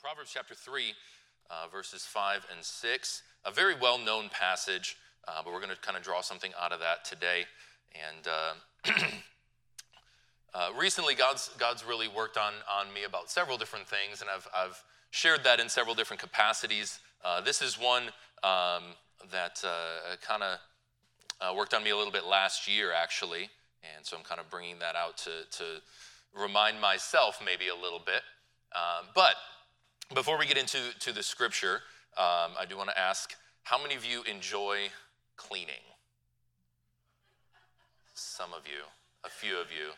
Proverbs chapter 3, uh, verses 5 and 6, a very well known passage, uh, but we're going to kind of draw something out of that today. And uh, uh, recently, God's, God's really worked on, on me about several different things, and I've, I've shared that in several different capacities. Uh, this is one um, that uh, kind of worked on me a little bit last year, actually. And so I'm kind of bringing that out to, to remind myself maybe a little bit. But before we get into to the scripture, um, I do want to ask how many of you enjoy cleaning? Some of you, a few of you.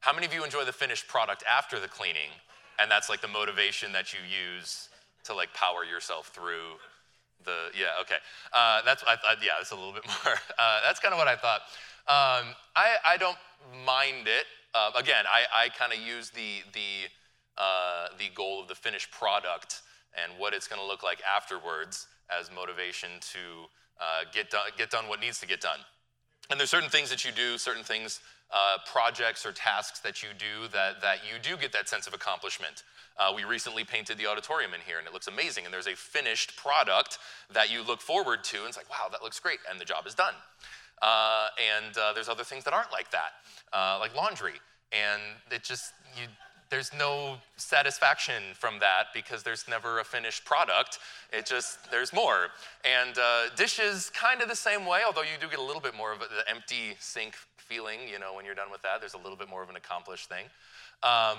How many of you enjoy the finished product after the cleaning? And that's like the motivation that you use to like power yourself through the, yeah, okay. Uh, that's, I, I, yeah, that's a little bit more. Uh, that's kind of what I thought. Um, I, I don't mind it. Uh, again, I, I kind of use the, the, uh, the goal of the finished product and what it's going to look like afterwards as motivation to uh, get, done, get done what needs to get done. And there's certain things that you do, certain things, uh, projects or tasks that you do that, that you do get that sense of accomplishment. Uh, we recently painted the auditorium in here and it looks amazing. And there's a finished product that you look forward to and it's like, wow, that looks great. And the job is done. Uh, and uh, there's other things that aren't like that, uh, like laundry. And it just, you there's no satisfaction from that because there's never a finished product. It just, there's more. And uh, dishes, kind of the same way, although you do get a little bit more of the empty sink feeling, you know, when you're done with that. There's a little bit more of an accomplished thing. Um,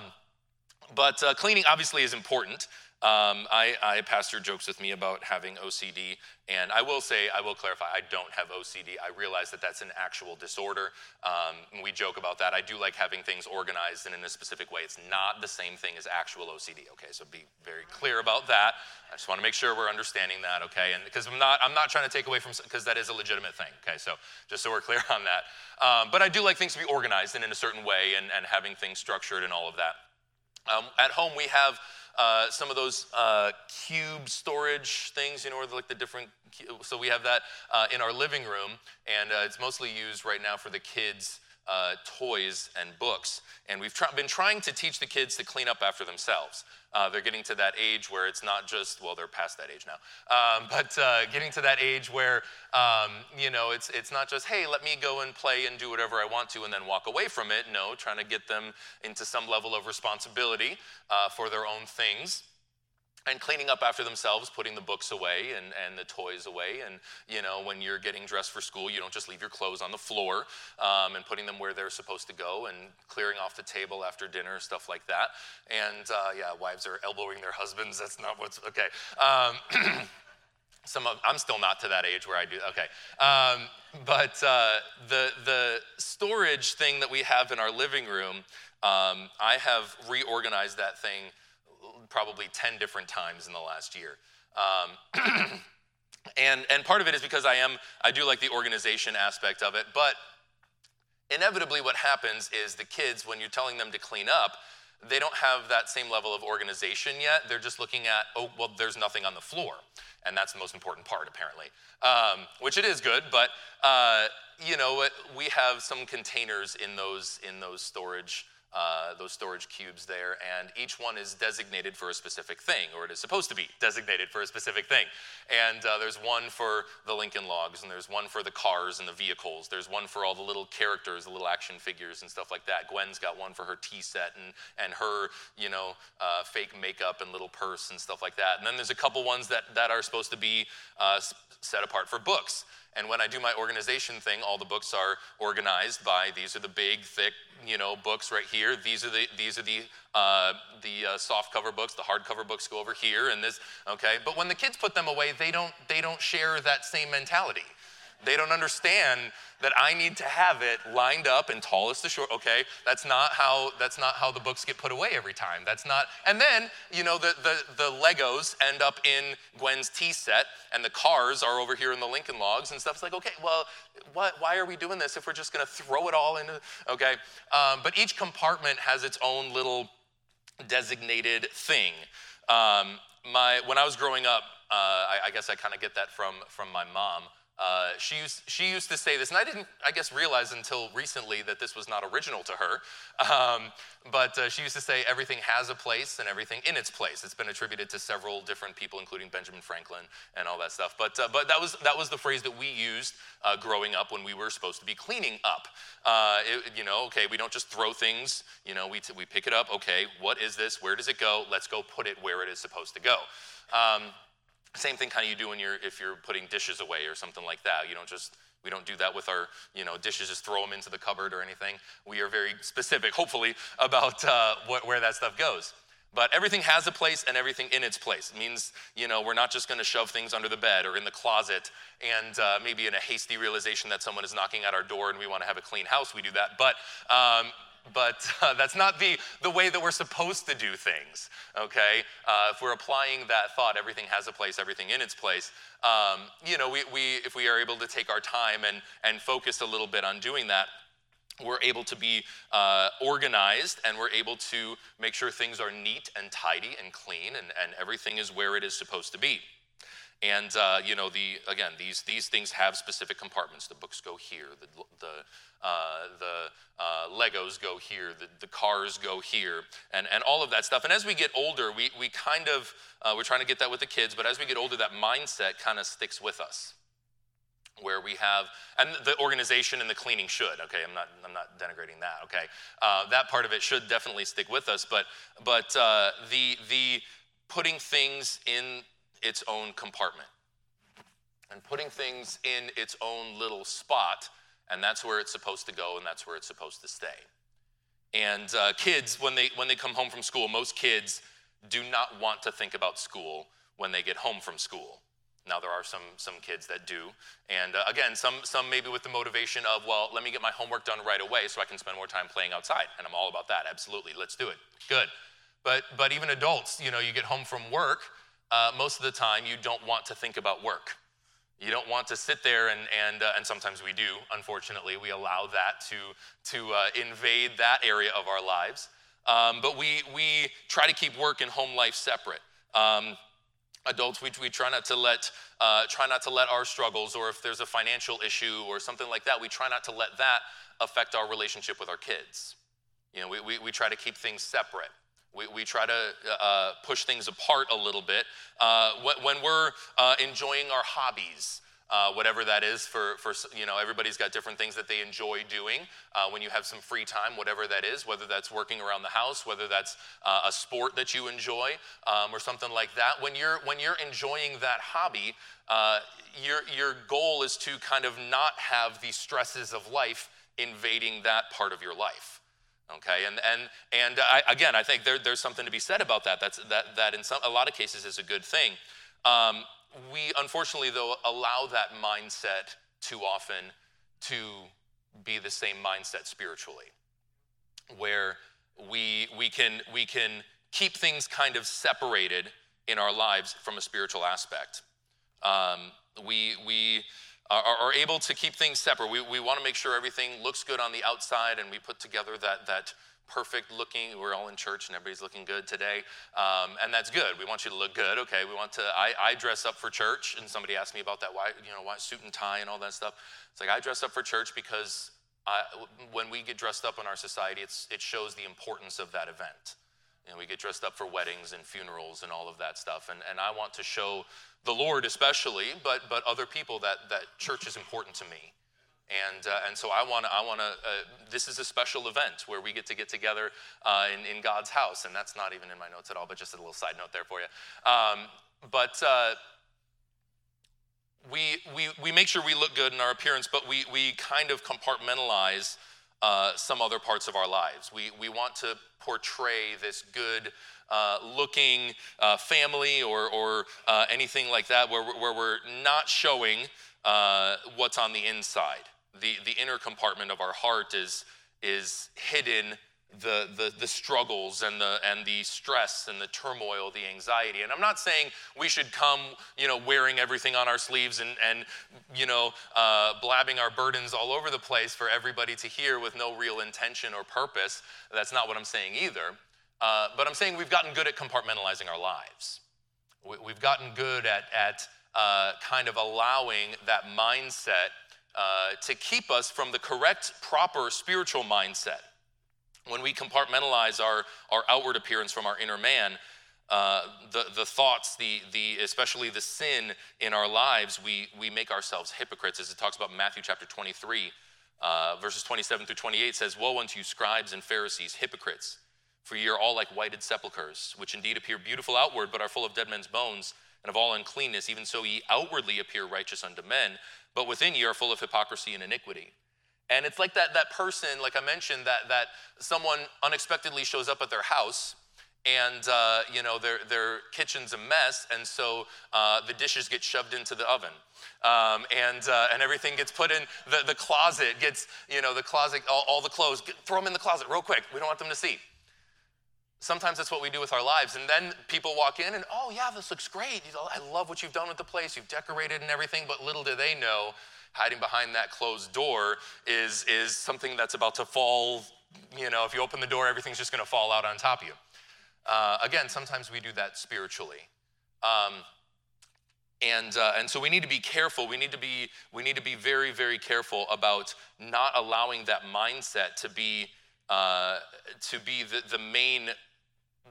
but uh, cleaning obviously is important. Um, I, I, pastor jokes with me about having OCD, and I will say, I will clarify, I don't have OCD. I realize that that's an actual disorder. Um, we joke about that. I do like having things organized and in a specific way. It's not the same thing as actual OCD. Okay, so be very clear about that. I just want to make sure we're understanding that. Okay, and because I'm not, I'm not trying to take away from because that is a legitimate thing. Okay, so just so we're clear on that. Um, but I do like things to be organized and in a certain way, and, and having things structured and all of that. Um, at home, we have uh, some of those uh, cube storage things, you know, like the different. So we have that uh, in our living room, and uh, it's mostly used right now for the kids' uh, toys and books. And we've been trying to teach the kids to clean up after themselves. Uh, they're getting to that age where it's not just, well, they're past that age now, um, but uh, getting to that age where, um, you know, it's, it's not just, hey, let me go and play and do whatever I want to and then walk away from it. No, trying to get them into some level of responsibility uh, for their own things and cleaning up after themselves, putting the books away and, and the toys away. And, you know, when you're getting dressed for school, you don't just leave your clothes on the floor um, and putting them where they're supposed to go and clearing off the table after dinner, stuff like that. And, uh, yeah, wives are elbowing their husbands. That's not what's, okay. Um, some of, I'm still not to that age where I do, okay. Um, but uh, the, the storage thing that we have in our living room, um, I have reorganized that thing probably 10 different times in the last year. Um, and, and part of it is because I am, I do like the organization aspect of it, but inevitably what happens is the kids, when you're telling them to clean up, they don't have that same level of organization yet. They're just looking at, oh, well, there's nothing on the floor. And that's the most important part, apparently, um, which it is good, but, uh, you know, we have some containers in those, in those storage uh, those storage cubes there, and each one is designated for a specific thing, or it is supposed to be designated for a specific thing. And uh, there's one for the Lincoln Logs, and there's one for the cars and the vehicles. There's one for all the little characters, the little action figures and stuff like that. Gwen's got one for her tea set and, and her, you know, uh, fake makeup and little purse and stuff like that. And then there's a couple ones that, that are supposed to be uh, set apart for books. And when I do my organization thing, all the books are organized by these are the big, thick, you know, books right here. These are the these are the uh, the uh, soft cover books. The hardcover books go over here, and this. Okay, but when the kids put them away, they don't they don't share that same mentality. They don't understand that I need to have it lined up and tallest to short. Okay, that's not how that's not how the books get put away every time. That's not. And then you know the the, the Legos end up in Gwen's tea set, and the cars are over here in the Lincoln Logs and stuff. It's like okay, well, what, why are we doing this if we're just going to throw it all into? Okay, um, but each compartment has its own little designated thing. Um, my when I was growing up, uh, I, I guess I kind of get that from from my mom. Uh, she, used, she used to say this, and I didn't, I guess, realize until recently that this was not original to her. Um, but uh, she used to say, everything has a place and everything in its place. It's been attributed to several different people, including Benjamin Franklin and all that stuff. But, uh, but that, was, that was the phrase that we used uh, growing up when we were supposed to be cleaning up. Uh, it, you know, okay, we don't just throw things, you know, we, t- we pick it up. Okay, what is this? Where does it go? Let's go put it where it is supposed to go. Um, same thing kind of you do when you're if you're putting dishes away or something like that. You don't just we don't do that with our you know dishes, just throw them into the cupboard or anything. We are very specific, hopefully, about uh, what, where that stuff goes. But everything has a place and everything in its place. It means, you know, we're not just going to shove things under the bed or in the closet and uh, maybe in a hasty realization that someone is knocking at our door and we want to have a clean house, we do that. But um, but uh, that's not the, the way that we're supposed to do things, okay? Uh, if we're applying that thought, everything has a place, everything in its place, um, you know, we, we, if we are able to take our time and, and focus a little bit on doing that, we're able to be uh, organized and we're able to make sure things are neat and tidy and clean and, and everything is where it is supposed to be. And uh, you know, the again, these these things have specific compartments. The books go here. The the uh, the uh, Legos go here. The, the cars go here, and and all of that stuff. And as we get older, we we kind of uh, we're trying to get that with the kids. But as we get older, that mindset kind of sticks with us where we have and the organization and the cleaning should okay i'm not i'm not denigrating that okay uh, that part of it should definitely stick with us but but uh, the the putting things in its own compartment and putting things in its own little spot, and that's where it's supposed to go and that's where it's supposed to stay. And uh, kids, when they, when they come home from school, most kids do not want to think about school when they get home from school. Now, there are some, some kids that do. And uh, again, some, some maybe with the motivation of, well, let me get my homework done right away so I can spend more time playing outside. And I'm all about that. Absolutely. Let's do it. Good. But, but even adults, you know, you get home from work uh, most of the time you don't want to think about work. You don't want to sit there and, and, uh, and sometimes we do, unfortunately. We allow that to, to uh, invade that area of our lives. Um, but we, we try to keep work and home life separate. Um, adults, we, we try not to let uh, try not to let our struggles, or if there's a financial issue or something like that, we try not to let that affect our relationship with our kids. You know, we, we, we try to keep things separate. We, we try to uh, push things apart a little bit. Uh, when we're uh, enjoying our hobbies, uh, whatever that is for, for, you know, everybody's got different things that they enjoy doing. Uh, when you have some free time, whatever that is, whether that's working around the house, whether that's uh, a sport that you enjoy, um, or something like that, when you're, when you're enjoying that hobby, your, your goal is to kind of not have the stresses of life invading that part of your life okay? And and and I, again i think there, there's something to be said about that. That's that that in some a lot of cases is a good thing. Um, we unfortunately though allow that mindset too often to be the same mindset spiritually where we we can we can keep things kind of separated in our lives from a spiritual aspect. Um, we we are, are able to keep things separate. We, we want to make sure everything looks good on the outside and we put together that, that perfect looking, we're all in church and everybody's looking good today. Um, and that's good. We want you to look good. Okay, we want to, I, I dress up for church and somebody asked me about that. Why, you know, why suit and tie and all that stuff? It's like I dress up for church because I, when we get dressed up in our society, it's, it shows the importance of that event. Know, we get dressed up for weddings and funerals and all of that stuff. And, and I want to show the Lord especially, but, but other people that, that church is important to me. And, uh, and so I want to, I want to, uh, this is a special event where we get to get together uh, in, in God's house. And that's not even in my notes at all, but just a little side note there for you. Um, but uh, we, we, we make sure we look good in our appearance, but we, we kind of compartmentalize uh, some other parts of our lives. We, we want to portray this good uh, looking uh, family or, or uh, anything like that where, where we're not showing uh, what's on the inside. The, the inner compartment of our heart is, is hidden the, the, the struggles and the, and the stress and the turmoil, the anxiety. And I'm not saying we should come, you know, wearing everything on our sleeves and, and you know, uh, blabbing our burdens all over the place for everybody to hear with no real intention or purpose. That's not what I'm saying either. Uh, but I'm saying we've gotten good at compartmentalizing our lives. We, have gotten good at, at uh, kind of allowing that mindset uh, to keep us from the correct, proper spiritual mindset. When we compartmentalize our, our outward appearance from our inner man, uh, the, the thoughts, the, the, especially the sin in our lives, we, we make ourselves hypocrites. As it talks about Matthew chapter 23, uh, verses 27 through 28 says, Woe unto you, scribes and Pharisees, hypocrites, for ye are all like whited sepulchres, which indeed appear beautiful outward, but are full of dead men's bones and of all uncleanness. Even so, ye outwardly appear righteous unto men, but within ye are full of hypocrisy and iniquity. And it's like that, that person, like I mentioned, that, that someone unexpectedly shows up at their house and uh, you know their, their kitchen's a mess and so uh, the dishes get shoved into the oven. Um, and, uh, and everything gets put in the, the closet gets you know the closet all, all the clothes get, throw them in the closet real quick. We don't want them to see. Sometimes that's what we do with our lives and then people walk in and oh yeah this looks great. I love what you've done with the place. You've decorated and everything but little do they know hiding behind that closed door is, is something that's about to fall you know if you open the door everything's just going to fall out on top of you uh, again, sometimes we do that spiritually. Um, and, uh, and so we need to be careful. We need to be, we need to be very, very careful about not allowing that mindset to be, uh, to be the, the, main,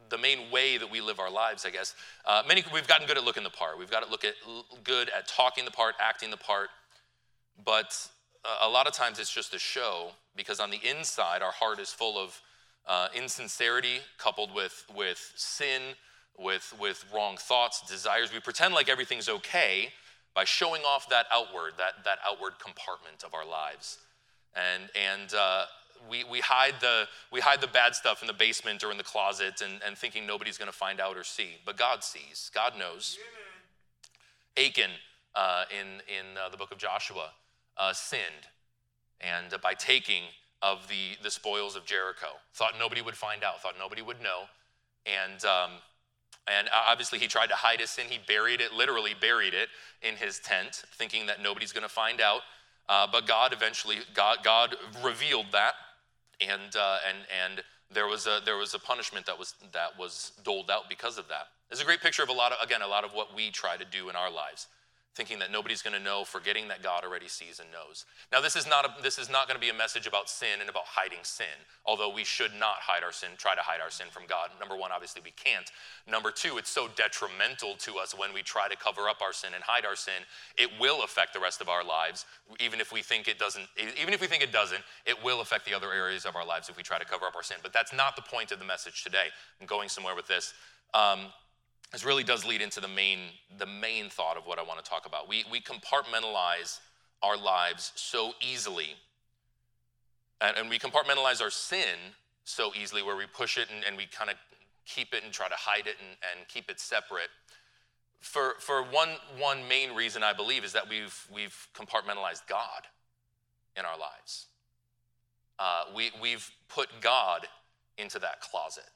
the main way that we live our lives, I guess. Uh, many, we've gotten good at looking the part. We've got to look at good at talking the part, acting the part. But uh, a lot of times it's just a show because on the inside, our heart is full of uh, insincerity coupled with, with sin, with, with wrong thoughts, desires. We pretend like everything's okay by showing off that outward, that, that outward compartment of our lives. And, and uh, we, we, hide the, we hide the bad stuff in the basement or in the closet and, and thinking nobody's going to find out or see. But God sees, God knows. Achan uh, in, in uh, the book of Joshua uh, sinned. And by taking of the, the spoils of Jericho. Thought nobody would find out, thought nobody would know. And, um, and obviously, he tried to hide his sin. He buried it, literally buried it in his tent, thinking that nobody's going to find out. Uh, but God eventually, God, God revealed that, and, uh, and, and there, was a, there was a punishment that was, that was doled out because of that. It's a great picture of a lot of, again, a lot of what we try to do in our lives thinking that nobody's going to know, forgetting that God already sees and knows. Now, this is not a, this is not going to be a message about sin and about hiding sin, although we should not hide our sin, try to hide our sin from God. Number one, obviously we can't. Number two, it's so detrimental to us when we try to cover up our sin and hide our sin. It will affect the rest of our lives, even if we think it doesn't. Even if we think it doesn't, it will affect the other areas of our lives if we try to cover up our sin. But that's not the point of the message today. I'm going somewhere with this. Um, this really does lead into the main, the main thought of what I want to talk about. We, we compartmentalize our lives so easily, and, and we compartmentalize our sin so easily where we push it and, and we kind of keep it and try to hide it and, and keep it separate. For, for one, one main reason I believe is that we've, we've compartmentalized God in our lives. Uh, we, we've put God into that closet.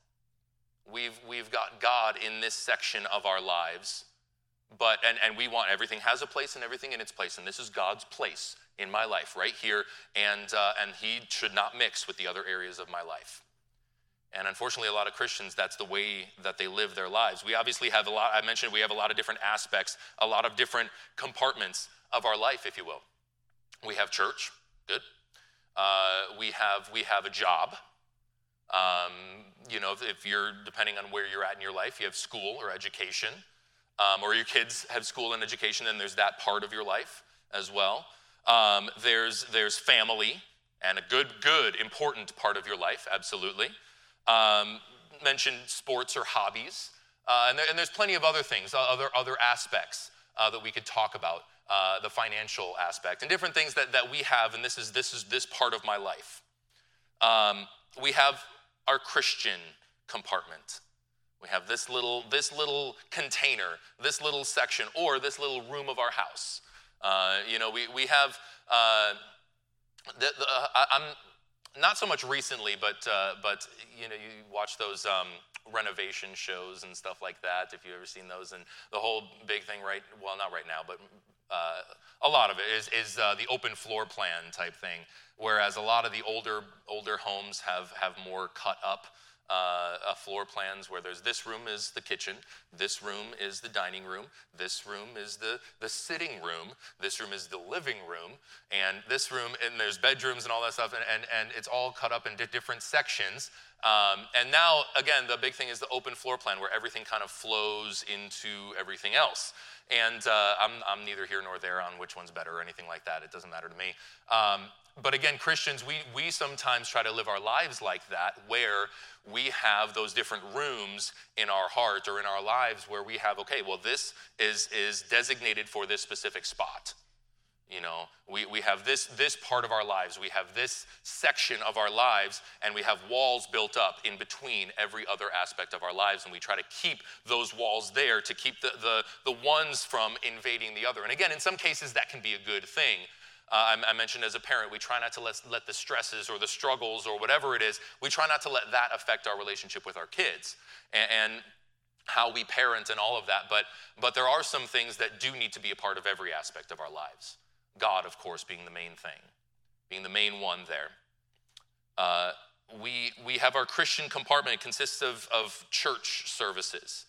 We've, we've got God in this section of our lives, but, and, and we want everything has a place and everything in its place. And this is God's place in my life right here. And, uh, and He should not mix with the other areas of my life. And unfortunately, a lot of Christians, that's the way that they live their lives. We obviously have a lot, I mentioned we have a lot of different aspects, a lot of different compartments of our life, if you will. We have church, good. Uh, we, have, we have a job, um, you know, if, if, you're, depending on where you're at in your life, you have school or education, um, or your kids have school and education, then there's that part of your life as well. Um, there's, there's family, and a good, good, important part of your life, absolutely. Um, mentioned sports or hobbies. Uh, and, there, and, there's plenty of other things, other, other aspects uh, that we could talk about, uh, the financial aspect, and different things that, that we have, and this is, this is this part of my life. Um, we have our Christian compartment. We have this little, this little container, this little section, or this little room of our house. Uh, you know, we, we have, uh, the, the, uh, I'm not so much recently, but, uh, but you know, you watch those um, renovation shows and stuff like that, if you've ever seen those, and the whole big thing right, well, not right now, but uh, a lot of it is, is uh, the open floor plan type thing, whereas a lot of the older older homes have have more cut up uh, uh, floor plans where there's this room is the kitchen, this room is the dining room, this room is the, the sitting room, this room is the living room, and this room, and there's bedrooms and all that stuff, and, and, and it's all cut up into different sections. Um, and now, again, the big thing is the open floor plan where everything kind of flows into everything else. And uh, I'm, I'm, neither here nor there on which one's better or anything like that. It doesn't matter to me. Um, but again, Christians, we, we sometimes try to live our lives like that, where we have those different rooms in our heart or in our lives where we have, okay, well, this is, is designated for this specific spot. You know, we, we have this, this part of our lives, we have this section of our lives, and we have walls built up in between every other aspect of our lives. And we try to keep those walls there to keep the, the, the ones from invading the other. And again, in some cases, that can be a good thing. Uh, I, I, mentioned as a parent, we try not to let, let the stresses or the struggles or whatever it is, we try not to let that affect our relationship with our kids. and, and how we parent and all of that but but there are some things that do need to be a part of every aspect of our lives God, of course, being the main thing, being the main one there. Uh, we, we have our Christian compartment. It consists of, of church services.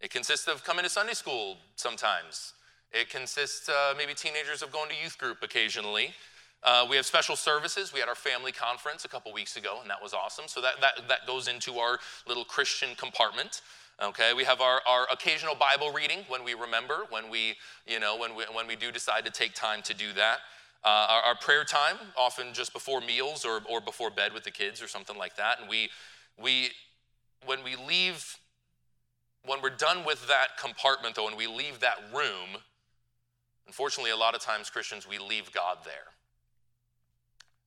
It consists of coming to Sunday school sometimes. It consists uh, maybe teenagers of going to youth group occasionally. Uh, we have special services. We had our family conference a couple weeks ago, and that was awesome. So that, that, that goes into our little Christian compartment. Okay, we have our, our occasional Bible reading when we remember, when we, you know, when we, when we do decide to take time to do that. Uh, our, our, prayer time, often just before meals or, or before bed with the kids or something like that. And we, we, when we leave, when we're done with that compartment though, and we leave that room, unfortunately, a lot of times Christians, we leave God there.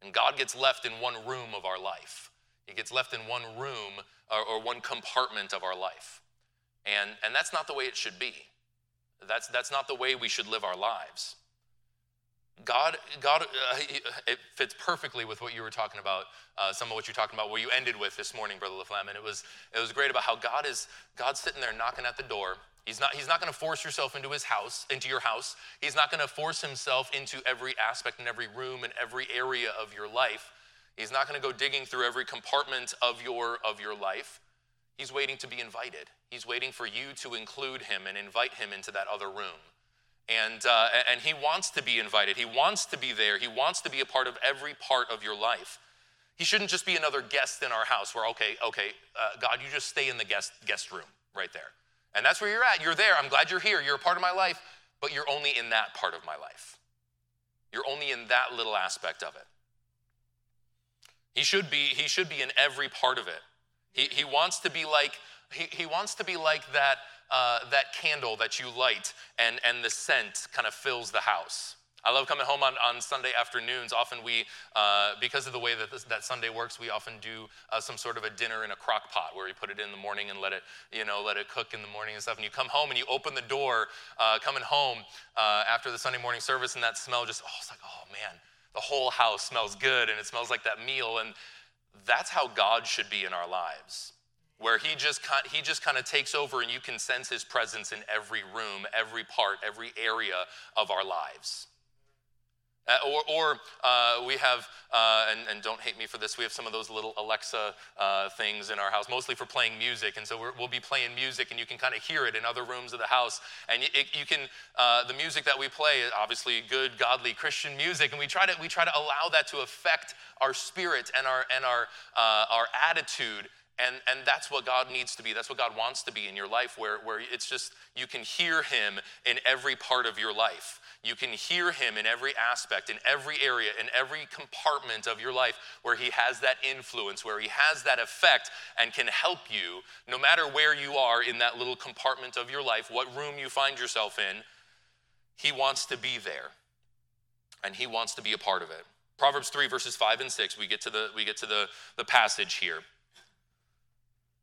And God gets left in one room of our life. He gets left in one room or, or one compartment of our life. And, and that's not the way it should be. That's, that's not the way we should live our lives. God, God, uh, it fits perfectly with what you were talking about, uh, some of what you're talking about, what you ended with this morning, Brother LaFlamme. And it was, it was great about how God is, God's sitting there knocking at the door. He's not, he's not going to force yourself into his house, into your house. He's not going to force himself into every aspect and every room and every area of your life. He's not going to go digging through every compartment of your, of your life. He's waiting to be invited. He's waiting for you to include him and invite him into that other room. And, uh, and he wants to be invited. He wants to be there. He wants to be a part of every part of your life. He shouldn't just be another guest in our house where, okay, okay, uh, God, you just stay in the guest, guest room right there. And that's where you're at. You're there. I'm glad you're here. You're a part of my life, but you're only in that part of my life. You're only in that little aspect of it. He should be, he should be in every part of it. He, he wants to be like, he, he wants to be like that, uh, that candle that you light and, and the scent kind of fills the house. I love coming home on, on Sunday afternoons. Often we, uh, because of the way that this, that Sunday works, we often do uh, some sort of a dinner in a crock pot where we put it in the morning and let it, you know, let it cook in the morning and stuff. And you come home and you open the door, uh, coming home uh, after the Sunday morning service, and that smell just, oh, it's like, oh man, the whole house smells good and it smells like that meal. And that's how God should be in our lives, where He just, he just kind of takes over and you can sense His presence in every room, every part, every area of our lives. Uh, or, or uh, we have, uh, and, and, don't hate me for this, we have some of those little Alexa uh, things in our house, mostly for playing music. And so we will be playing music, and you can kind of hear it in other rooms of the house. And it, you can, uh, the music that we play is obviously good, godly Christian music, and we try to we try to allow that to affect our spirit and our and our uh, our attitude and, and that's what God needs to be. That's what God wants to be in your life, where, where it's just you can hear Him in every part of your life. You can hear Him in every aspect, in every area, in every compartment of your life where He has that influence, where He has that effect and can help you, no matter where you are in that little compartment of your life, what room you find yourself in. He wants to be there, and He wants to be a part of it. Proverbs 3, verses 5 and 6, we get to the, we get to the, the passage here.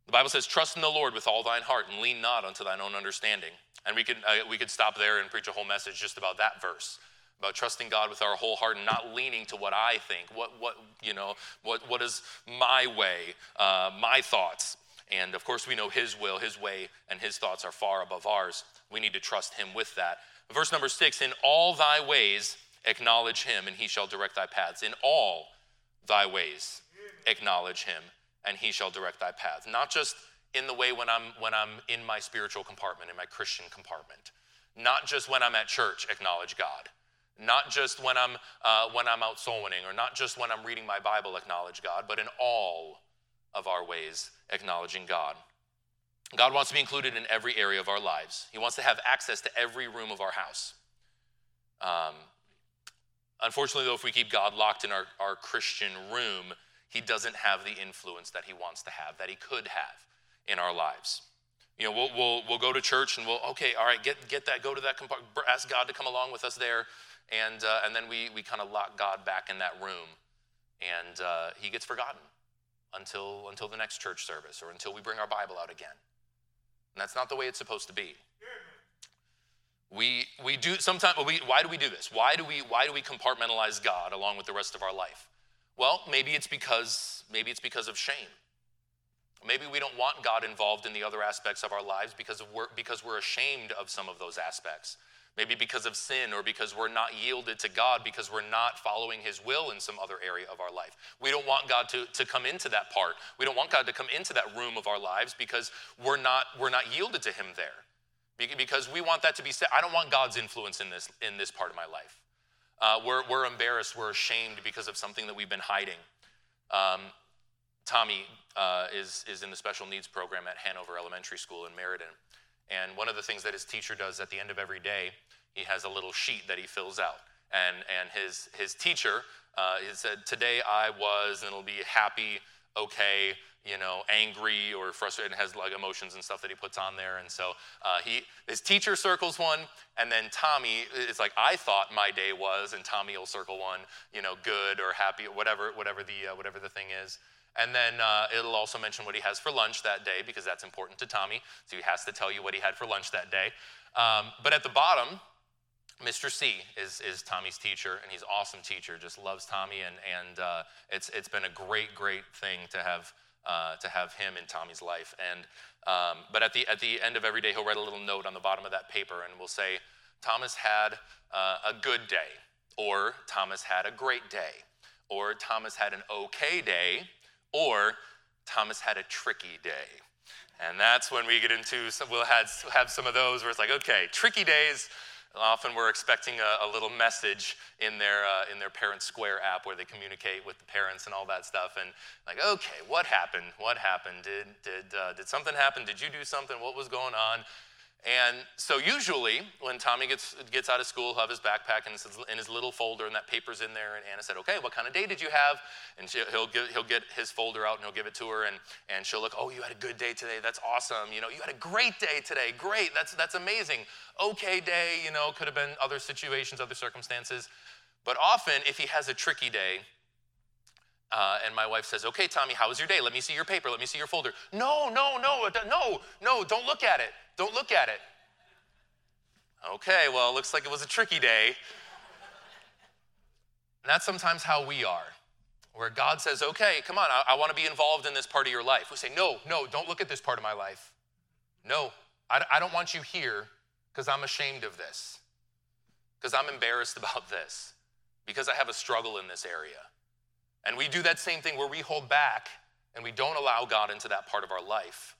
The Bible says, Trust in the Lord with all thine heart and lean not unto thine own understanding. And we could, uh, we could stop there and preach a whole message just about that verse about trusting God with our whole heart and not leaning to what I think, what, what, you know, what, what is my way, uh, my thoughts. And of course, we know His will, His way, and His thoughts are far above ours. We need to trust Him with that. Verse number six In all thy ways acknowledge Him, and He shall direct thy paths. In all thy ways acknowledge Him, and he shall direct thy path. Not just in the way when I'm when I'm in my spiritual compartment, in my Christian compartment. Not just when I'm at church, acknowledge God. Not just when I'm uh, when I'm out soul winning, or not just when I'm reading my Bible, acknowledge God, but in all of our ways, acknowledging God. God wants to be included in every area of our lives. He wants to have access to every room of our house. Um, unfortunately, though, if we keep God locked in our, our Christian room, he doesn't have the influence that he wants to have, that he could have in our lives. You know, we'll, we'll, we'll go to church and we'll, okay, all right, get, get that, go to that, ask God to come along with us there. And, uh, and then we, we kind of lock God back in that room and uh, he gets forgotten until, until the next church service or until we bring our Bible out again. And that's not the way it's supposed to be. We, we do sometimes, we, why do we do this? Why do we, why do we compartmentalize God along with the rest of our life? Well, maybe it's because, maybe it's because of shame. Maybe we don't want God involved in the other aspects of our lives because, of we're, because we're ashamed of some of those aspects. Maybe because of sin or because we're not yielded to God because we're not following His will in some other area of our life. We don't want God to, to come into that part. We don't want God to come into that room of our lives because we're not, we're not yielded to Him there. Because we want that to be said. I don't want God's influence in this, in this part of my life. Uh, we're, we're embarrassed, we're ashamed because of something that we've been hiding. Um, Tommy uh, is, is in the special needs program at Hanover Elementary School in Meriden. And one of the things that his teacher does at the end of every day, he has a little sheet that he fills out. And, and his, his teacher, uh, he said, Today I was, and it'll be happy, okay, you know, angry or frustrated, and has like emotions and stuff that he puts on there. And so uh, he, his teacher circles one, and then Tommy is like, I thought my day was, and Tommy will circle one, you know, good or happy, or whatever, whatever the, uh, whatever the thing is. And then uh, it'll also mention what he has for lunch that day because that's important to Tommy. So he has to tell you what he had for lunch that day. Um, but at the bottom, Mr. C is, is Tommy's teacher, and he's an awesome teacher, just loves Tommy, and, and uh, it's, it's been a great, great thing to have, uh, to have him in Tommy's life. And, um, but at the, at the end of every day, he'll write a little note on the bottom of that paper, and we'll say, Thomas had uh, a good day, or Thomas had a great day, or Thomas had an okay day, or Thomas had a tricky day. And that's when we get into, some, we'll have, have some of those where it's like, okay, tricky days. Often we're expecting a, a little message in their, uh, in their Parent Square app where they communicate with the parents and all that stuff. And like, okay, what happened? What happened? Did, did, uh, did something happen? Did you do something? What was going on? And so usually when Tommy gets, gets out of school, he'll have his backpack and in his little folder and that paper's in there. And Anna said, okay, what kind of day did you have? And she, he'll, get, he'll get his folder out and he'll give it to her and, and she'll look, oh, you had a good day today. That's awesome. You know, you had a great day today. Great. That's, that's amazing. Okay day, you know, could have been other situations, other circumstances. But often if he has a tricky day, uh, and my wife says, Okay, Tommy, how was your day? Let me see your paper. Let me see your folder. No, no, no, no, no, don't look at it. Don't look at it. Okay, well, it looks like it was a tricky day. And that's sometimes how we are, where God says, Okay, come on, I, I want to be involved in this part of your life. We say, No, no, don't look at this part of my life. No, I, I don't want you here because I'm ashamed of this, because I'm embarrassed about this, because I have a struggle in this area. And we do that same thing where we hold back and we don't allow God into that part of our life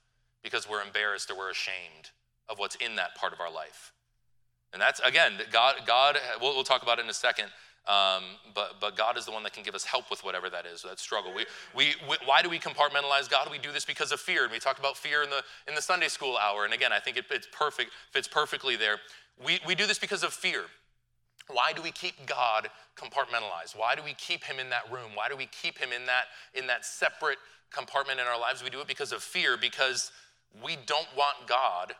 because we're embarrassed or we're ashamed of what's in that part of our life. And that's, again, God, God we'll, we'll talk about it in a second, um, but, but God is the one that can give us help with whatever that is, that struggle. We, we, we, why do we compartmentalize God? We do this because of fear. And we talked about fear in the, in the Sunday school hour. And again, I think it, it's perfect, fits perfectly there. We, we do this because of fear. Why do we keep God compartmentalized? Why do we keep him in that room? Why do we keep him in that in that separate compartment in our lives? We do it because of fear because we don't want God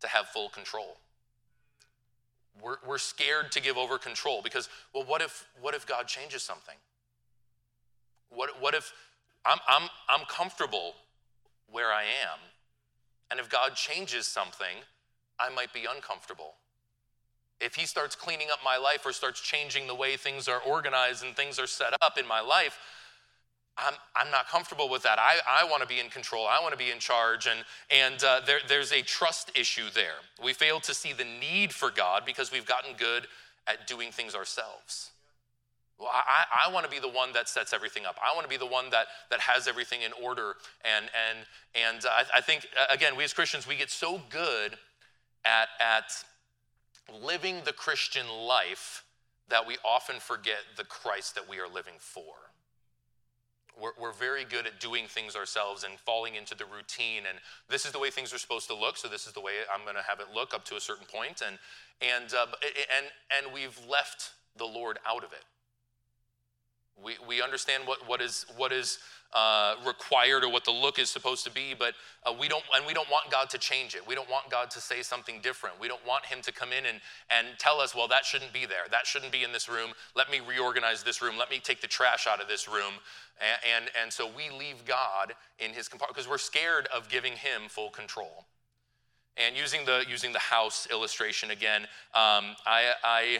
to have full control. We're, we're scared to give over control because, well, what if, what if God changes something? What, what if I'm, I'm, I'm comfortable where I am, and if God changes something, I might be uncomfortable? if he starts cleaning up my life or starts changing the way things are organized and things are set up in my life, I'm, I'm not comfortable with that. I, I want to be in control. I want to be in charge. And, and uh, there, there's a trust issue there. We fail to see the need for God because we've gotten good at doing things ourselves. Well, I, I want to be the one that sets everything up. I want to be the one that, that has everything in order. And, and, and I, I think, again, we as Christians, we get so good at, at living the Christian life that we often forget the Christ that we are living for. We're, we're, very good at doing things ourselves and falling into the routine. And this is the way things are supposed to look, so this is the way I'm going to have it look up to a certain point. And, and, uh, and, and we've left the Lord out of it. We, we understand what, what is, what is uh, required or what the look is supposed to be, but uh, we don't, and we don't want God to change it. We don't want God to say something different. We don't want Him to come in and, and tell us, well, that shouldn't be there. That shouldn't be in this room. Let me reorganize this room. Let me take the trash out of this room. And, and, and so we leave God in His compartment because we're scared of giving Him full control. And using the, using the house illustration again, um, I, I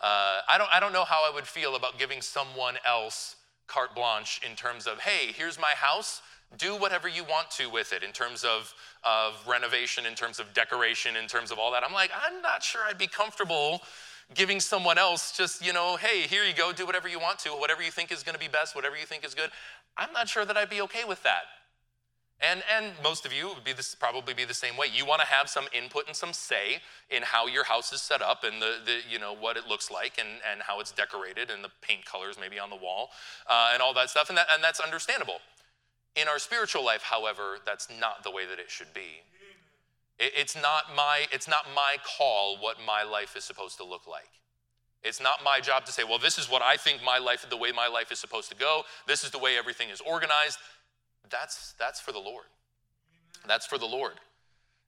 uh, I, don't, I don't know how I would feel about giving someone else carte blanche in terms of, hey, here's my house, do whatever you want to with it in terms of, of renovation, in terms of decoration, in terms of all that. I'm like, I'm not sure I'd be comfortable giving someone else just, you know, hey, here you go, do whatever you want to, whatever you think is going to be best, whatever you think is good. I'm not sure that I'd be okay with that. And, and most of you would be this, probably be the same way. You want to have some input and some say in how your house is set up and the, the, you know, what it looks like and, and how it's decorated and the paint colors maybe on the wall uh, and all that stuff. And, that, and that's understandable. In our spiritual life, however, that's not the way that it should be. It, it's, not my, it's not my call what my life is supposed to look like. It's not my job to say, well, this is what I think my life, the way my life is supposed to go. This is the way everything is organized that's, that's for the Lord. That's for the Lord.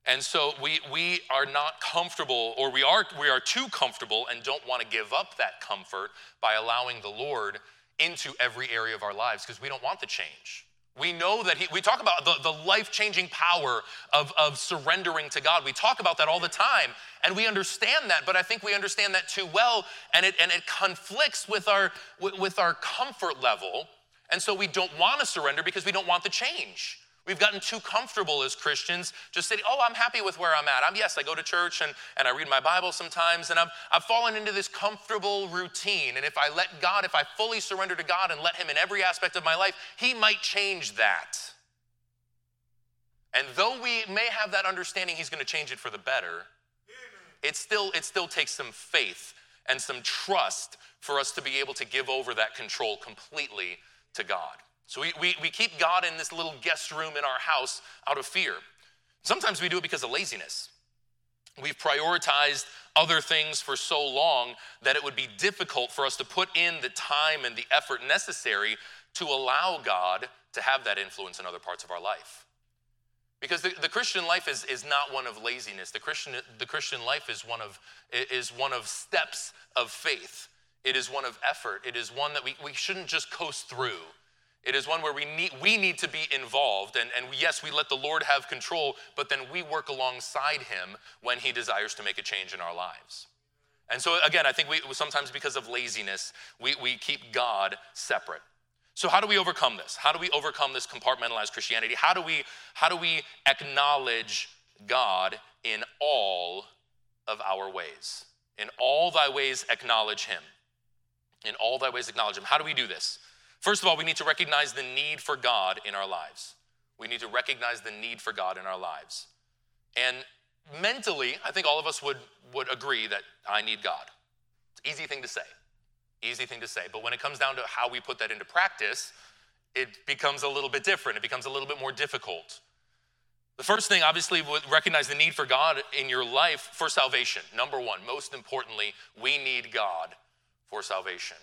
And so we, we are not comfortable, or we are, we are too comfortable and don't want to give up that comfort by allowing the Lord into every area of our lives because we don't want the change. We know that he, we talk about the, the life changing power of, of surrendering to God. We talk about that all the time, and we understand that, but I think we understand that too well, and it, and it conflicts with our, with our comfort level and so we don't want to surrender because we don't want the change. We've gotten too comfortable as Christians just saying, oh, I'm happy with where I'm at. I'm, yes, I go to church and, and I read my Bible sometimes, and I've, I've fallen into this comfortable routine. And if I let God, if I fully surrender to God and let Him in every aspect of my life, He might change that. And though we may have that understanding He's going to change it for the better, it still, it still takes some faith and some trust for us to be able to give over that control completely to God. So we, we, we keep God in this little guest room in our house out of fear. Sometimes we do it because of laziness. We've prioritized other things for so long that it would be difficult for us to put in the time and the effort necessary to allow God to have that influence in other parts of our life. Because the, the Christian life is, is not one of laziness. The Christian, the Christian life is one of, is one of steps of faith. It is one of effort. It is one that we, we shouldn't just coast through. It is one where we need, we need to be involved. And, and yes, we let the Lord have control, but then we work alongside Him when He desires to make a change in our lives. And so, again, I think we sometimes because of laziness, we, we keep God separate. So, how do we overcome this? How do we overcome this compartmentalized Christianity? How do we, how do we acknowledge God in all of our ways? In all thy ways, acknowledge Him. In all thy ways, acknowledge him. How do we do this? First of all, we need to recognize the need for God in our lives. We need to recognize the need for God in our lives. And mentally, I think all of us would, would agree that I need God. Easy thing to say. Easy thing to say. But when it comes down to how we put that into practice, it becomes a little bit different. It becomes a little bit more difficult. The first thing, obviously, would recognize the need for God in your life for salvation. Number one, most importantly, we need God for salvation.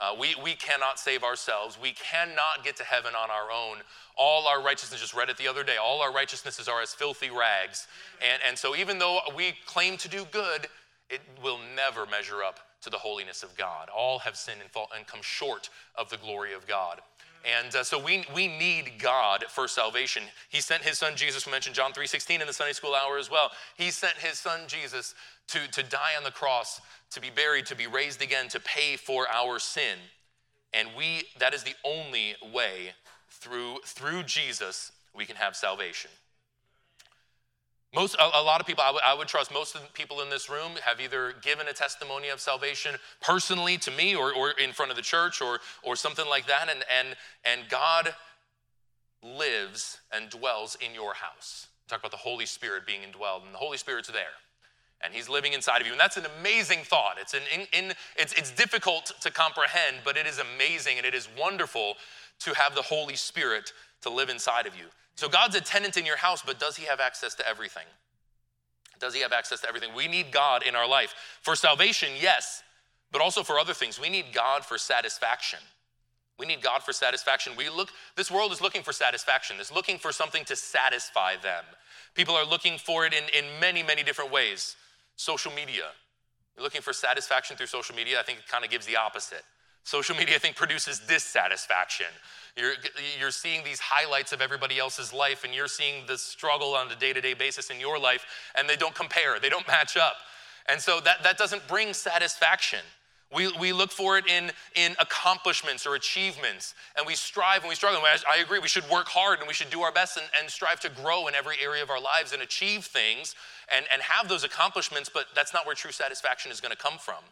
Uh, we, we cannot save ourselves. We cannot get to heaven on our own. All our righteousness, just read it the other day, all our righteousnesses are as filthy rags. And, and so, even though we claim to do good, it will never measure up to the holiness of God. All have sinned and, fall, and come short of the glory of God. And uh, so we, we need God for salvation. He sent his son Jesus, we mentioned John 3.16 in the Sunday school hour as well. He sent his son Jesus to, to die on the cross to be buried, to be raised again, to pay for our sin. And we that is the only way through through Jesus we can have salvation. Most, a, a lot of people, I, w- I would trust most of the people in this room have either given a testimony of salvation personally to me or, or in front of the church or, or something like that. And, and, and God lives and dwells in your house. Talk about the Holy Spirit being indwelled, and the Holy Spirit's there and he's living inside of you and that's an amazing thought it's, an in, in, it's, it's difficult to comprehend but it is amazing and it is wonderful to have the holy spirit to live inside of you so god's a tenant in your house but does he have access to everything does he have access to everything we need god in our life for salvation yes but also for other things we need god for satisfaction we need God for satisfaction. We look, this world is looking for satisfaction. It's looking for something to satisfy them. People are looking for it in, in many, many different ways. Social media. You're looking for satisfaction through social media, I think it kind of gives the opposite. Social media, I think, produces dissatisfaction. You're, you're seeing these highlights of everybody else's life, and you're seeing the struggle on a day to day basis in your life, and they don't compare, they don't match up. And so that, that doesn't bring satisfaction. We, we look for it in, in accomplishments or achievements, and we strive and we struggle. I, I agree, we should work hard and we should do our best and, and strive to grow in every area of our lives and achieve things and, and have those accomplishments, but that's not where true satisfaction is going to come from.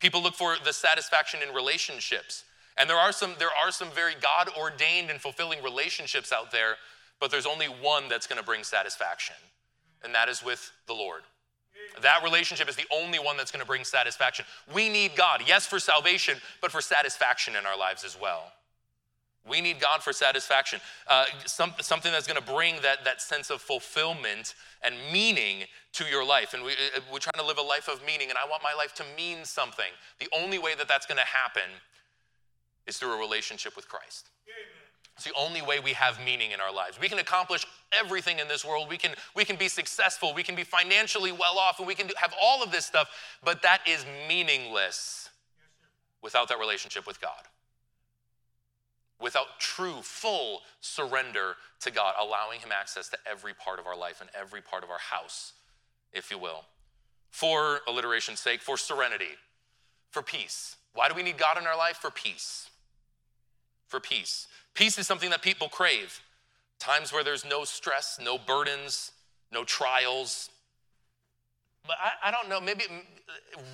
People look for the satisfaction in relationships. And there are some, there are some very God ordained and fulfilling relationships out there, but there's only one that's going to bring satisfaction, and that is with the Lord. That relationship is the only one that's going to bring satisfaction. We need God, yes, for salvation, but for satisfaction in our lives as well. We need God for satisfaction, uh, some, something that's going to bring that, that sense of fulfillment and meaning to your life. And we, uh, we're trying to live a life of meaning, and I want my life to mean something. The only way that that's going to happen is through a relationship with Christ. Amen. It's the only way we have meaning in our lives. We can accomplish everything in this world. We can, we can be successful. We can be financially well off, and we can do, have all of this stuff, but that is meaningless without that relationship with God. Without true, full surrender to God, allowing Him access to every part of our life and every part of our house, if you will. For alliteration's sake, for serenity, for peace. Why do we need God in our life? For peace. For peace. Peace is something that people crave. Times where there's no stress, no burdens, no trials. But I, I don't know, maybe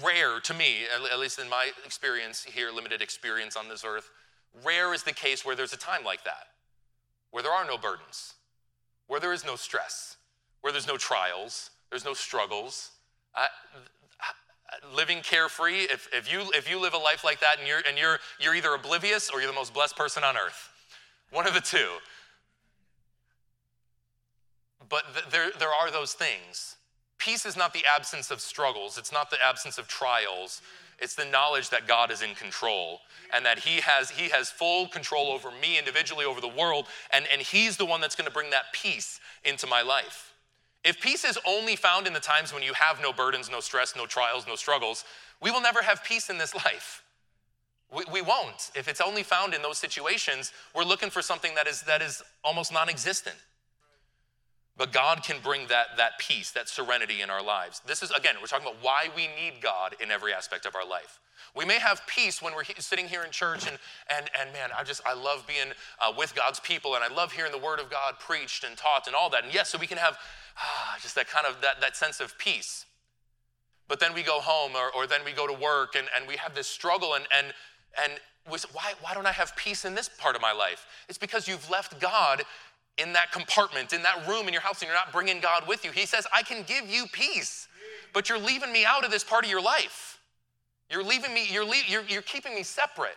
rare to me, at least in my experience here, limited experience on this earth, rare is the case where there's a time like that, where there are no burdens, where there is no stress, where there's no trials, there's no struggles. Living carefree, if, if, you, if you live a life like that and, you're, and you're, you're either oblivious or you're the most blessed person on earth. One of the two. But th- there, there are those things. Peace is not the absence of struggles, it's not the absence of trials. It's the knowledge that God is in control and that He has, he has full control over me individually, over the world, and, and He's the one that's going to bring that peace into my life. If peace is only found in the times when you have no burdens, no stress, no trials, no struggles, we will never have peace in this life. We, we won't. If it's only found in those situations, we're looking for something that is, that is almost non existent. But God can bring that, that peace, that serenity in our lives. This is, again, we're talking about why we need God in every aspect of our life. We may have peace when we're sitting here in church, and, and, and man, I just, I love being uh, with God's people, and I love hearing the Word of God preached and taught and all that. And yes, so we can have ah, just that kind of, that, that sense of peace. But then we go home, or, or then we go to work, and, and we have this struggle, and, and and we said, why, why don't I have peace in this part of my life? It's because you've left God in that compartment, in that room in your house, and you're not bringing God with you. He says, I can give you peace, but you're leaving me out of this part of your life. You're leaving me, you're, you're, you're keeping me separate.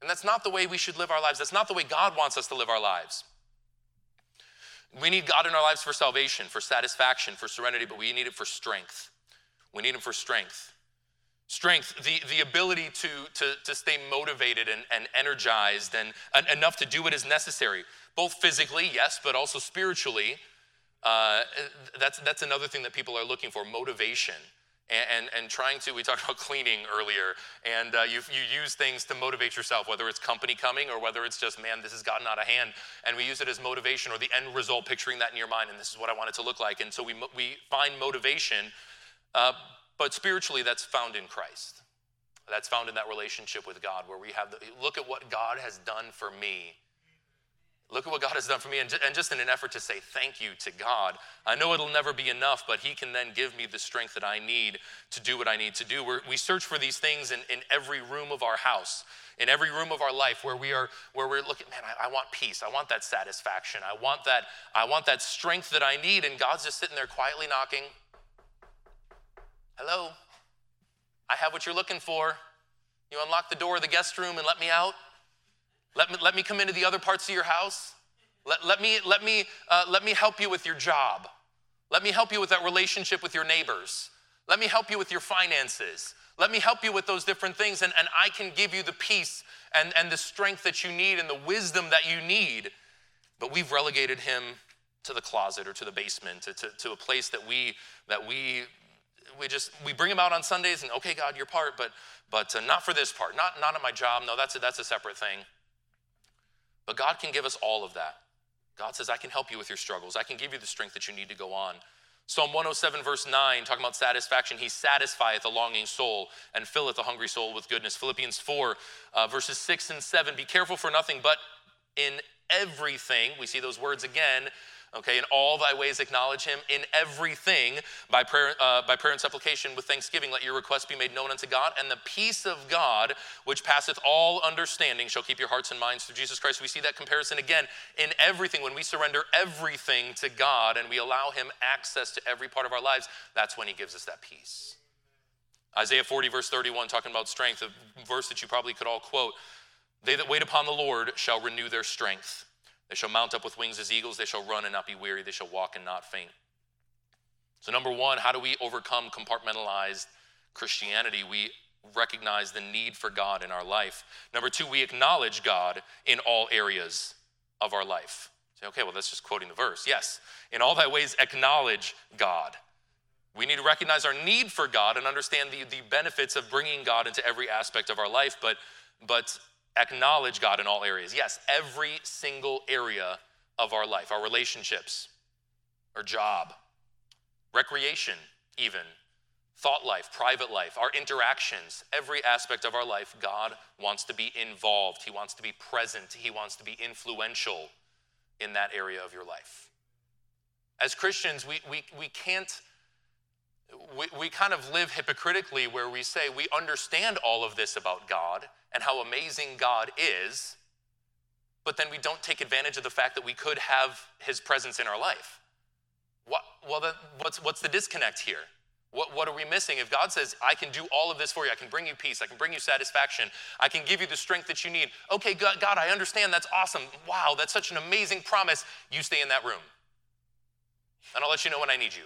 And that's not the way we should live our lives. That's not the way God wants us to live our lives. We need God in our lives for salvation, for satisfaction, for serenity, but we need it for strength. We need Him for strength. Strength, the, the ability to, to, to stay motivated and, and energized and, and enough to do what is necessary, both physically, yes, but also spiritually. Uh, that's, that's another thing that people are looking for motivation. And, and, and, trying to, we talked about cleaning earlier, and uh, you, you use things to motivate yourself, whether it's company coming or whether it's just, man, this has gotten out of hand. And we use it as motivation or the end result, picturing that in your mind, and this is what I want it to look like. And so we, we find motivation uh, but spiritually, that's found in Christ. That's found in that relationship with God where we have the look at what God has done for me. Look at what God has done for me. And just in an effort to say thank you to God, I know it'll never be enough, but He can then give me the strength that I need to do what I need to do. We're, we search for these things in, in every room of our house, in every room of our life where we are, where we're looking, man, I, I want peace. I want that satisfaction. I want that, I want that strength that I need. And God's just sitting there quietly knocking. Have what you're looking for. You unlock the door of the guest room and let me out? Let me, let me come into the other parts of your house. Let, let, me, let, me, uh, let me help you with your job. Let me help you with that relationship with your neighbors. Let me help you with your finances. Let me help you with those different things, and, and I can give you the peace and, and the strength that you need and the wisdom that you need. But we've relegated him to the closet or to the basement, to, to, to a place that we that we we just we bring him out on Sundays and okay, God, your part, but but uh, not for this part, not not at my job. No, that's a, that's a separate thing. But God can give us all of that. God says, I can help you with your struggles. I can give you the strength that you need to go on. Psalm 107, verse 9, talking about satisfaction. He satisfieth a longing soul and filleth a hungry soul with goodness. Philippians 4, uh, verses 6 and 7. Be careful for nothing, but in everything, we see those words again, Okay, in all thy ways acknowledge him in everything by prayer, uh, by prayer and supplication with thanksgiving. Let your requests be made known unto God, and the peace of God, which passeth all understanding, shall keep your hearts and minds through Jesus Christ. We see that comparison again in everything. When we surrender everything to God and we allow him access to every part of our lives, that's when he gives us that peace. Isaiah 40, verse 31, talking about strength, a verse that you probably could all quote. They that wait upon the Lord shall renew their strength. They shall mount up with wings as eagles. They shall run and not be weary. They shall walk and not faint. So, number one, how do we overcome compartmentalized Christianity? We recognize the need for God in our life. Number two, we acknowledge God in all areas of our life. Say, okay, well, that's just quoting the verse. Yes, in all thy ways, acknowledge God. We need to recognize our need for God and understand the, the benefits of bringing God into every aspect of our life, but, but acknowledge God in all areas. Yes, every single area of our life, our relationships, our job, recreation, even, thought life, private life, our interactions, every aspect of our life, God wants to be involved. He wants to be present. He wants to be influential in that area of your life. As Christians, we, we, we can't we, we kind of live hypocritically where we say we understand all of this about God and how amazing God is, but then we don't take advantage of the fact that we could have His presence in our life. What, well, what's, what's the disconnect here? What, what are we missing? If God says, I can do all of this for you, I can bring you peace, I can bring you satisfaction, I can give you the strength that you need. Okay, God, God I understand, that's awesome. Wow, that's such an amazing promise. You stay in that room. And I'll let you know when I need you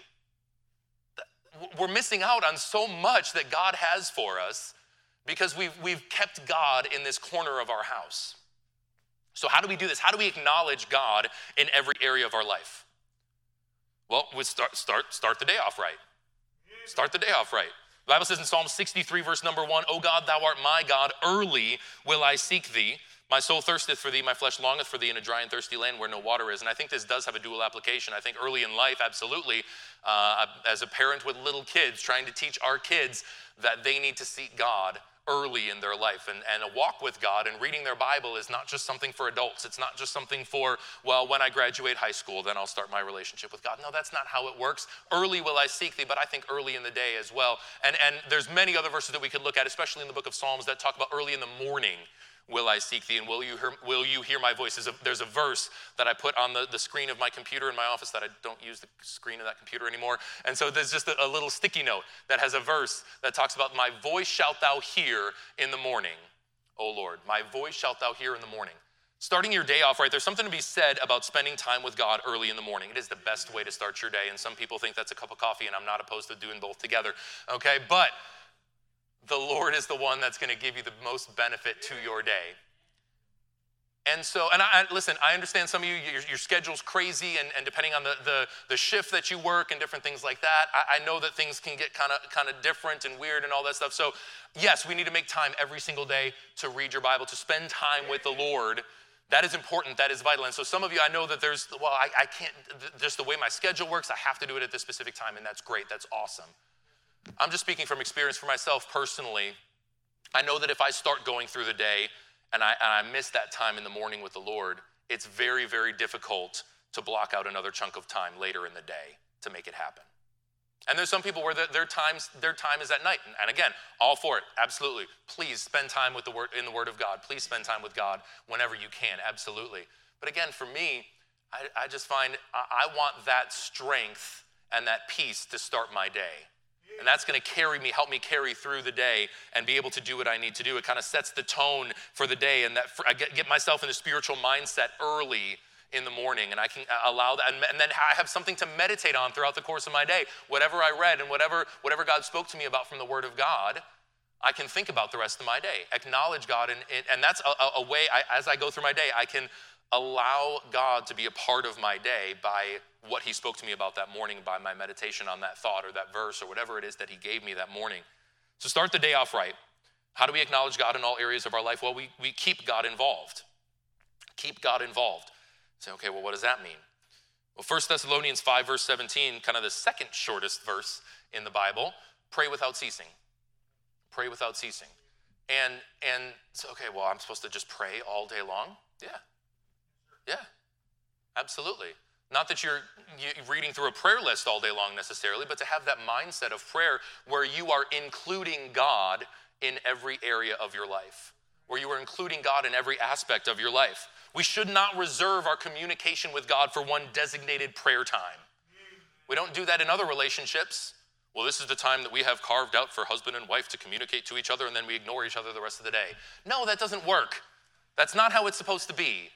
we're missing out on so much that God has for us because we've, we've kept God in this corner of our house. So, how do we do this? How do we acknowledge God in every area of our life? Well, we start, start, start the day off right. Start the day off right. The Bible says in Psalm 63, verse number one, O God, thou art my God, early will I seek thee. My soul thirsteth for thee, my flesh longeth for thee in a dry and thirsty land where no water is. And I think this does have a dual application. I think early in life, absolutely, uh, as a parent with little kids, trying to teach our kids that they need to seek God early in their life. And, and a walk with God and reading their Bible is not just something for adults. It's not just something for, well, when I graduate high school, then I'll start my relationship with God. No, that's not how it works. Early will I seek thee, but I think early in the day as well. And, and there's many other verses that we could look at, especially in the book of Psalms, that talk about early in the morning will I seek thee, and will you hear, will you hear my voice? There's a, there's a verse that I put on the, the screen of my computer in my office that I don't use the screen of that computer anymore. And so there's just a, a little sticky note that has a verse that talks about, My voice shalt thou hear in the morning, O Lord. My voice shalt thou hear in the morning. Starting your day off right, there's something to be said about spending time with God early in the morning. It is the best way to start your day. And some people think that's a cup of coffee, and I'm not opposed to doing both together. Okay, but the Lord is the one that's going to give you the most benefit to your day. And so, and I, listen, I understand some of you, your, your schedule's crazy, and, and depending on the, the, the, shift that you work and different things like that, I, I know that things can get kind of kind of different and weird and all that stuff. So, yes, we need to make time every single day to read your Bible, to spend time with the Lord. That is important, that is vital. And so, some of you, I know that there's, well, I, I can't, just the way my schedule works, I have to do it at this specific time, and that's great, that's awesome. I'm just speaking from experience for myself personally. I know that if I start going through the day and I, and I miss that time in the morning with the Lord, it's very, very difficult to block out another chunk of time later in the day to make it happen. And there's some people where their, times, their time is at night. And again, all for it, absolutely. Please spend time with the word, in the Word of God. Please spend time with God whenever you can, absolutely. But again, for me, I, I just find I, I want that strength and that peace to start my day. And that's going to carry me, help me carry through the day and be able to do what I need to do. It kind of sets the tone for the day, and that for, I get, get myself in a spiritual mindset early in the morning and I can uh, allow that and, then I have something to meditate on throughout the course of my day. Whatever I read and whatever whatever God spoke to me about from the word of God, I can think about the rest of my day, acknowledge God, and, and that's a, a way I, as I go through my day, I can allow God to be a part of my day by what He spoke to me about that morning, by my meditation on that thought or that verse or whatever it is that He gave me that morning. So start the day off right. How do we acknowledge God in all areas of our life? Well, we, we keep God involved. Keep God involved. Say, okay, well, what does that mean? Well, 1 Thessalonians 5, verse 17, kind of the second shortest verse in the Bible, pray without ceasing. Pray without ceasing. And and so, okay, well, I'm supposed to just pray all day long? Yeah. Yeah. Absolutely. Not that you're reading through a prayer list all day long necessarily, but to have that mindset of prayer where you are including God in every area of your life, where you are including God in every aspect of your life. We should not reserve our communication with God for one designated prayer time. We don't do that in other relationships. Well, this is the time that we have carved out for husband and wife to communicate to each other, and then we ignore each other the rest of the day. No, that doesn't work. That's not how it's supposed to be.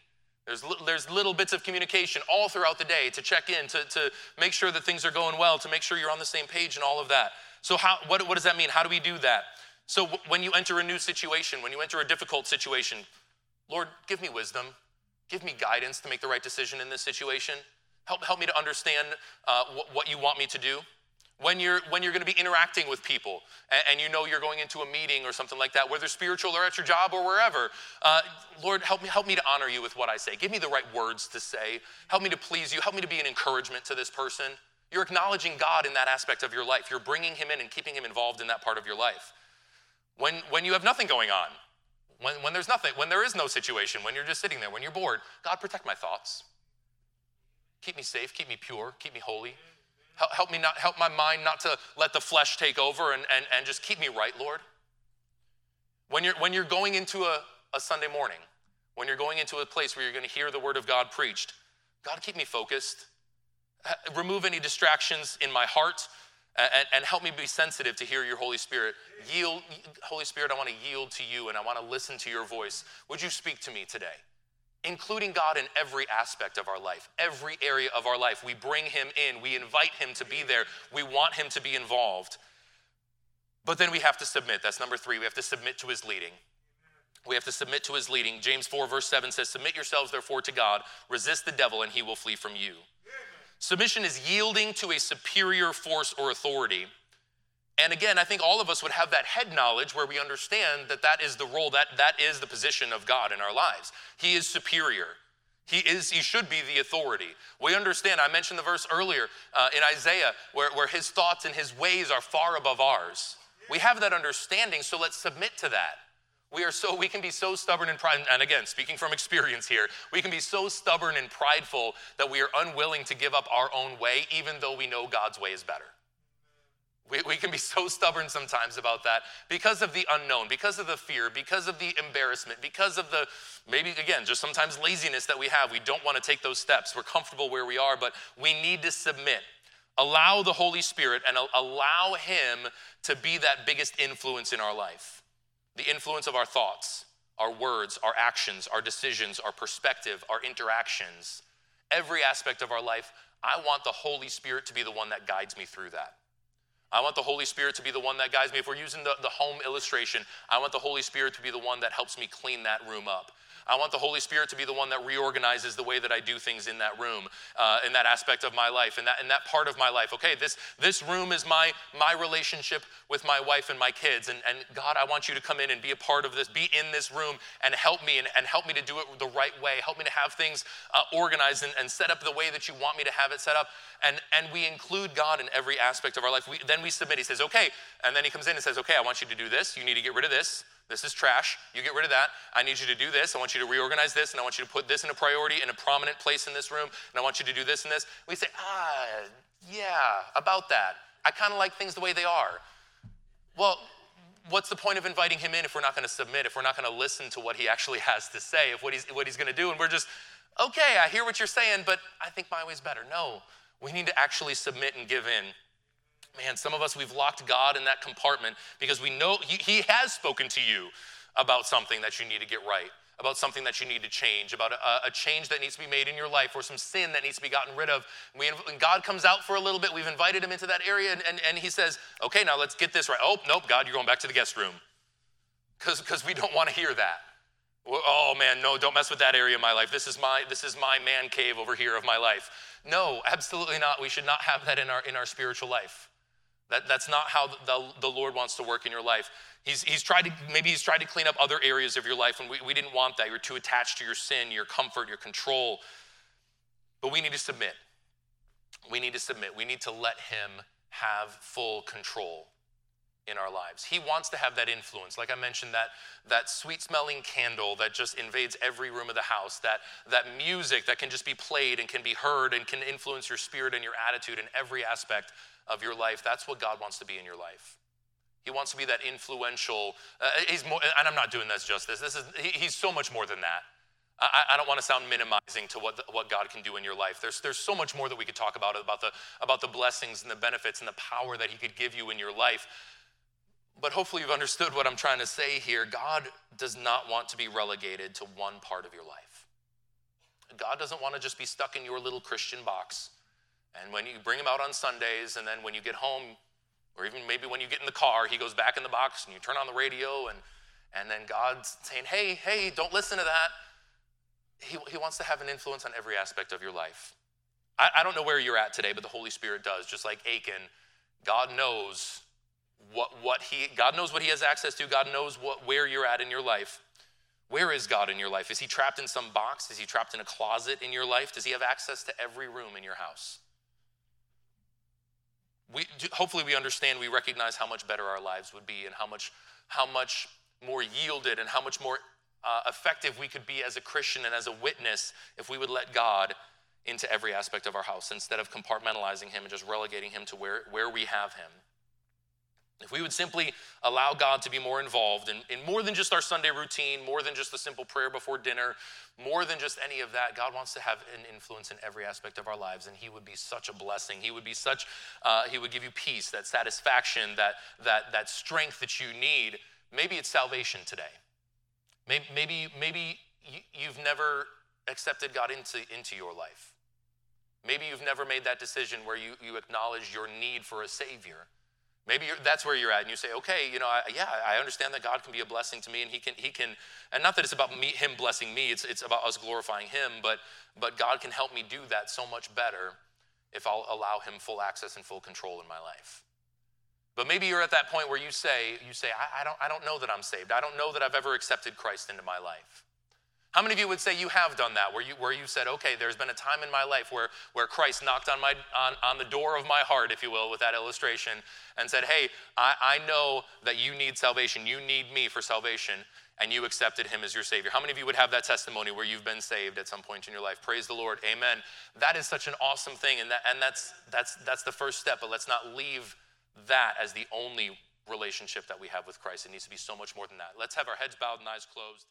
There's, there's little bits of communication all throughout the day to check in, to, to make sure that things are going well, to make sure you're on the same page and all of that. So, how, what, what does that mean? How do we do that? So, when you enter a new situation, when you enter a difficult situation, Lord, give me wisdom. Give me guidance to make the right decision in this situation. Help, help me to understand uh, wh- what you want me to do. When you're, when you're going to be interacting with people and, and, you know you're going into a meeting or something like that, whether spiritual or at your job or wherever, uh, Lord, help me, help me to honor you with what I say. Give me the right words to say. Help me to please you. Help me to be an encouragement to this person. You're acknowledging God in that aspect of your life. You're bringing him in and keeping him involved in that part of your life. When, when you have nothing going on, when, when there's nothing, when there is no situation, when you're just sitting there, when you're bored, God, protect my thoughts. Keep me safe, keep me pure, keep me holy. Help, me not, help my mind not to let the flesh take over and, and, and just keep me right, Lord. When you're, when you're going into a, a Sunday morning, when you're going into a place where you're going to hear the word of God preached, God, keep me focused. Remove any distractions in my heart and, and, help me be sensitive to hear your Holy Spirit. Yield, Holy Spirit, I want to yield to you and I want to listen to your voice. Would you speak to me today? Including God in every aspect of our life, every area of our life. We bring him in, we invite him to be there, we want him to be involved. But then we have to submit. That's number three. We have to submit to his leading. We have to submit to his leading. James 4, verse 7 says, Submit yourselves therefore to God, resist the devil, and he will flee from you. Submission is yielding to a superior force or authority. And again, I think all of us would have that head knowledge where we understand that that is the role, that, that is the position of God in our lives. He is superior. He is, he should be the authority. We understand, I mentioned the verse earlier uh, in Isaiah where, where his thoughts and his ways are far above ours. We have that understanding, so let's submit to that. We are so we can be so stubborn and pride, and again, speaking from experience here, we can be so stubborn and prideful that we are unwilling to give up our own way, even though we know God's way is better. We, we can be so stubborn sometimes about that because of the unknown, because of the fear, because of the embarrassment, because of the maybe, again, just sometimes laziness that we have. We don't want to take those steps. We're comfortable where we are, but we need to submit. Allow the Holy Spirit and allow Him to be that biggest influence in our life the influence of our thoughts, our words, our actions, our decisions, our perspective, our interactions, every aspect of our life, I want the Holy Spirit to be the one that guides me through that. I want the Holy Spirit to be the one that guides me. If we're using the, the home illustration, I want the Holy Spirit to be the one that helps me clean that room up. I want the Holy Spirit to be the one that reorganizes the way that I do things in that room, uh, in that aspect of my life, in that, in that part of my life. Okay, this, this room is my, my relationship with my wife and my kids. And, and God, I want you to come in and be a part of this, be in this room and help me and, and help me to do it the right way. Help me to have things uh, organized and, and set up the way that you want me to have it set up. And, and we include God in every aspect of our life. We, we submit. He says, okay. And then he comes in and says, okay, I want you to do this. You need to get rid of this. This is trash. You get rid of that. I need you to do this. I want you to reorganize this, and I want you to put this in a priority in a prominent place in this room, and I want you to do this and this. We say, ah, yeah, about that. I kind of like things the way they are. Well, what's the point of inviting him in if we're not going to submit, if we're not going to listen to what he actually has to say, if what he's, what he's going to do, and we're just, okay, I hear what you're saying, but I think my way's better. No, we need to actually submit and give in. Man, some of us, we've locked God in that compartment because we know he, he has spoken to you about something that you need to get right, about something that you need to change, about a, a change that needs to be made in your life or some sin that needs to be gotten rid of. We, when God comes out for a little bit, we've invited him into that area and, and, and he says, okay, now let's get this right. Oh, nope, God, you're going back to the guest room because we don't want to hear that. Oh man, no, don't mess with that area of my life. This is my this is my man cave over here of my life. No, absolutely not. We should not have that in our in our spiritual life. That, that's not how the, the Lord wants to work in your life. He's, he's tried to, maybe he's tried to clean up other areas of your life, and we, we didn't want that. You're too attached to your sin, your comfort, your control. But we need to submit. We need to submit. We need to let him have full control in our lives. He wants to have that influence. Like I mentioned, that, that sweet smelling candle that just invades every room of the house, that, that music that can just be played and can be heard and can influence your spirit and your attitude in every aspect of your life. That's what God wants to be in your life. He wants to be that influential. Uh, he's more, and I'm not doing this justice. This is he, he's so much more than that. I, I, don't want to sound minimizing to what, the, what God can do in your life. There's, there's so much more that we could talk about about the, about the blessings and the benefits and the power that He could give you in your life. But hopefully, you've understood what I'm trying to say here. God does not want to be relegated to one part of your life. God doesn't want to just be stuck in your little Christian box. And when you bring him out on Sundays, and then when you get home, or even maybe when you get in the car, he goes back in the box and you turn on the radio, and, and then God's saying, Hey, hey, don't listen to that. He, he wants to have an influence on every aspect of your life. I, I don't know where you're at today, but the Holy Spirit does. Just like Achan, God knows what, what he, God knows what he has access to. God knows what, where you're at in your life. Where is God in your life? Is he trapped in some box? Is he trapped in a closet in your life? Does he have access to every room in your house? We, hopefully we understand, we recognize how much better our lives would be and how much, how much more yielded and how much more uh, effective we could be as a Christian and as a witness if we would let God into every aspect of our house instead of compartmentalizing him and just relegating him to where, where we have him. If we would simply allow God to be more involved in, in more than just our Sunday routine, more than just the simple prayer before dinner, more than just any of that, God wants to have an influence in every aspect of our lives, and He would be such a blessing. He would be such, uh, He would give you peace, that satisfaction, that, that, that strength that you need. Maybe it's salvation today. Maybe, maybe, maybe you've never accepted God into, into your life. Maybe you've never made that decision where you, you acknowledge your need for a Savior. Maybe that's where you're at, and you say, "Okay, you know, I, yeah, I understand that God can be a blessing to me, and He can, He can, and not that it's about me, Him blessing me. It's it's about us glorifying Him, but but God can help me do that so much better if I'll allow Him full access and full control in my life." But maybe you're at that point where you say, you say, I, I don't, I don't know that I'm saved. I don't know that I've ever accepted Christ into my life. How many of you would say you have done that, where you, where you said, okay, there's been a time in my life where, where Christ knocked on, my, on, on the door of my heart, if you will, with that illustration, and said, hey, I, I know that you need salvation. You need me for salvation, and you accepted him as your Savior. How many of you would have that testimony where you've been saved at some point in your life? Praise the Lord. Amen. That is such an awesome thing, and, that, and that's, that's, that's the first step, but let's not leave that as the only relationship that we have with Christ. It needs to be so much more than that. Let's have our heads bowed and eyes closed.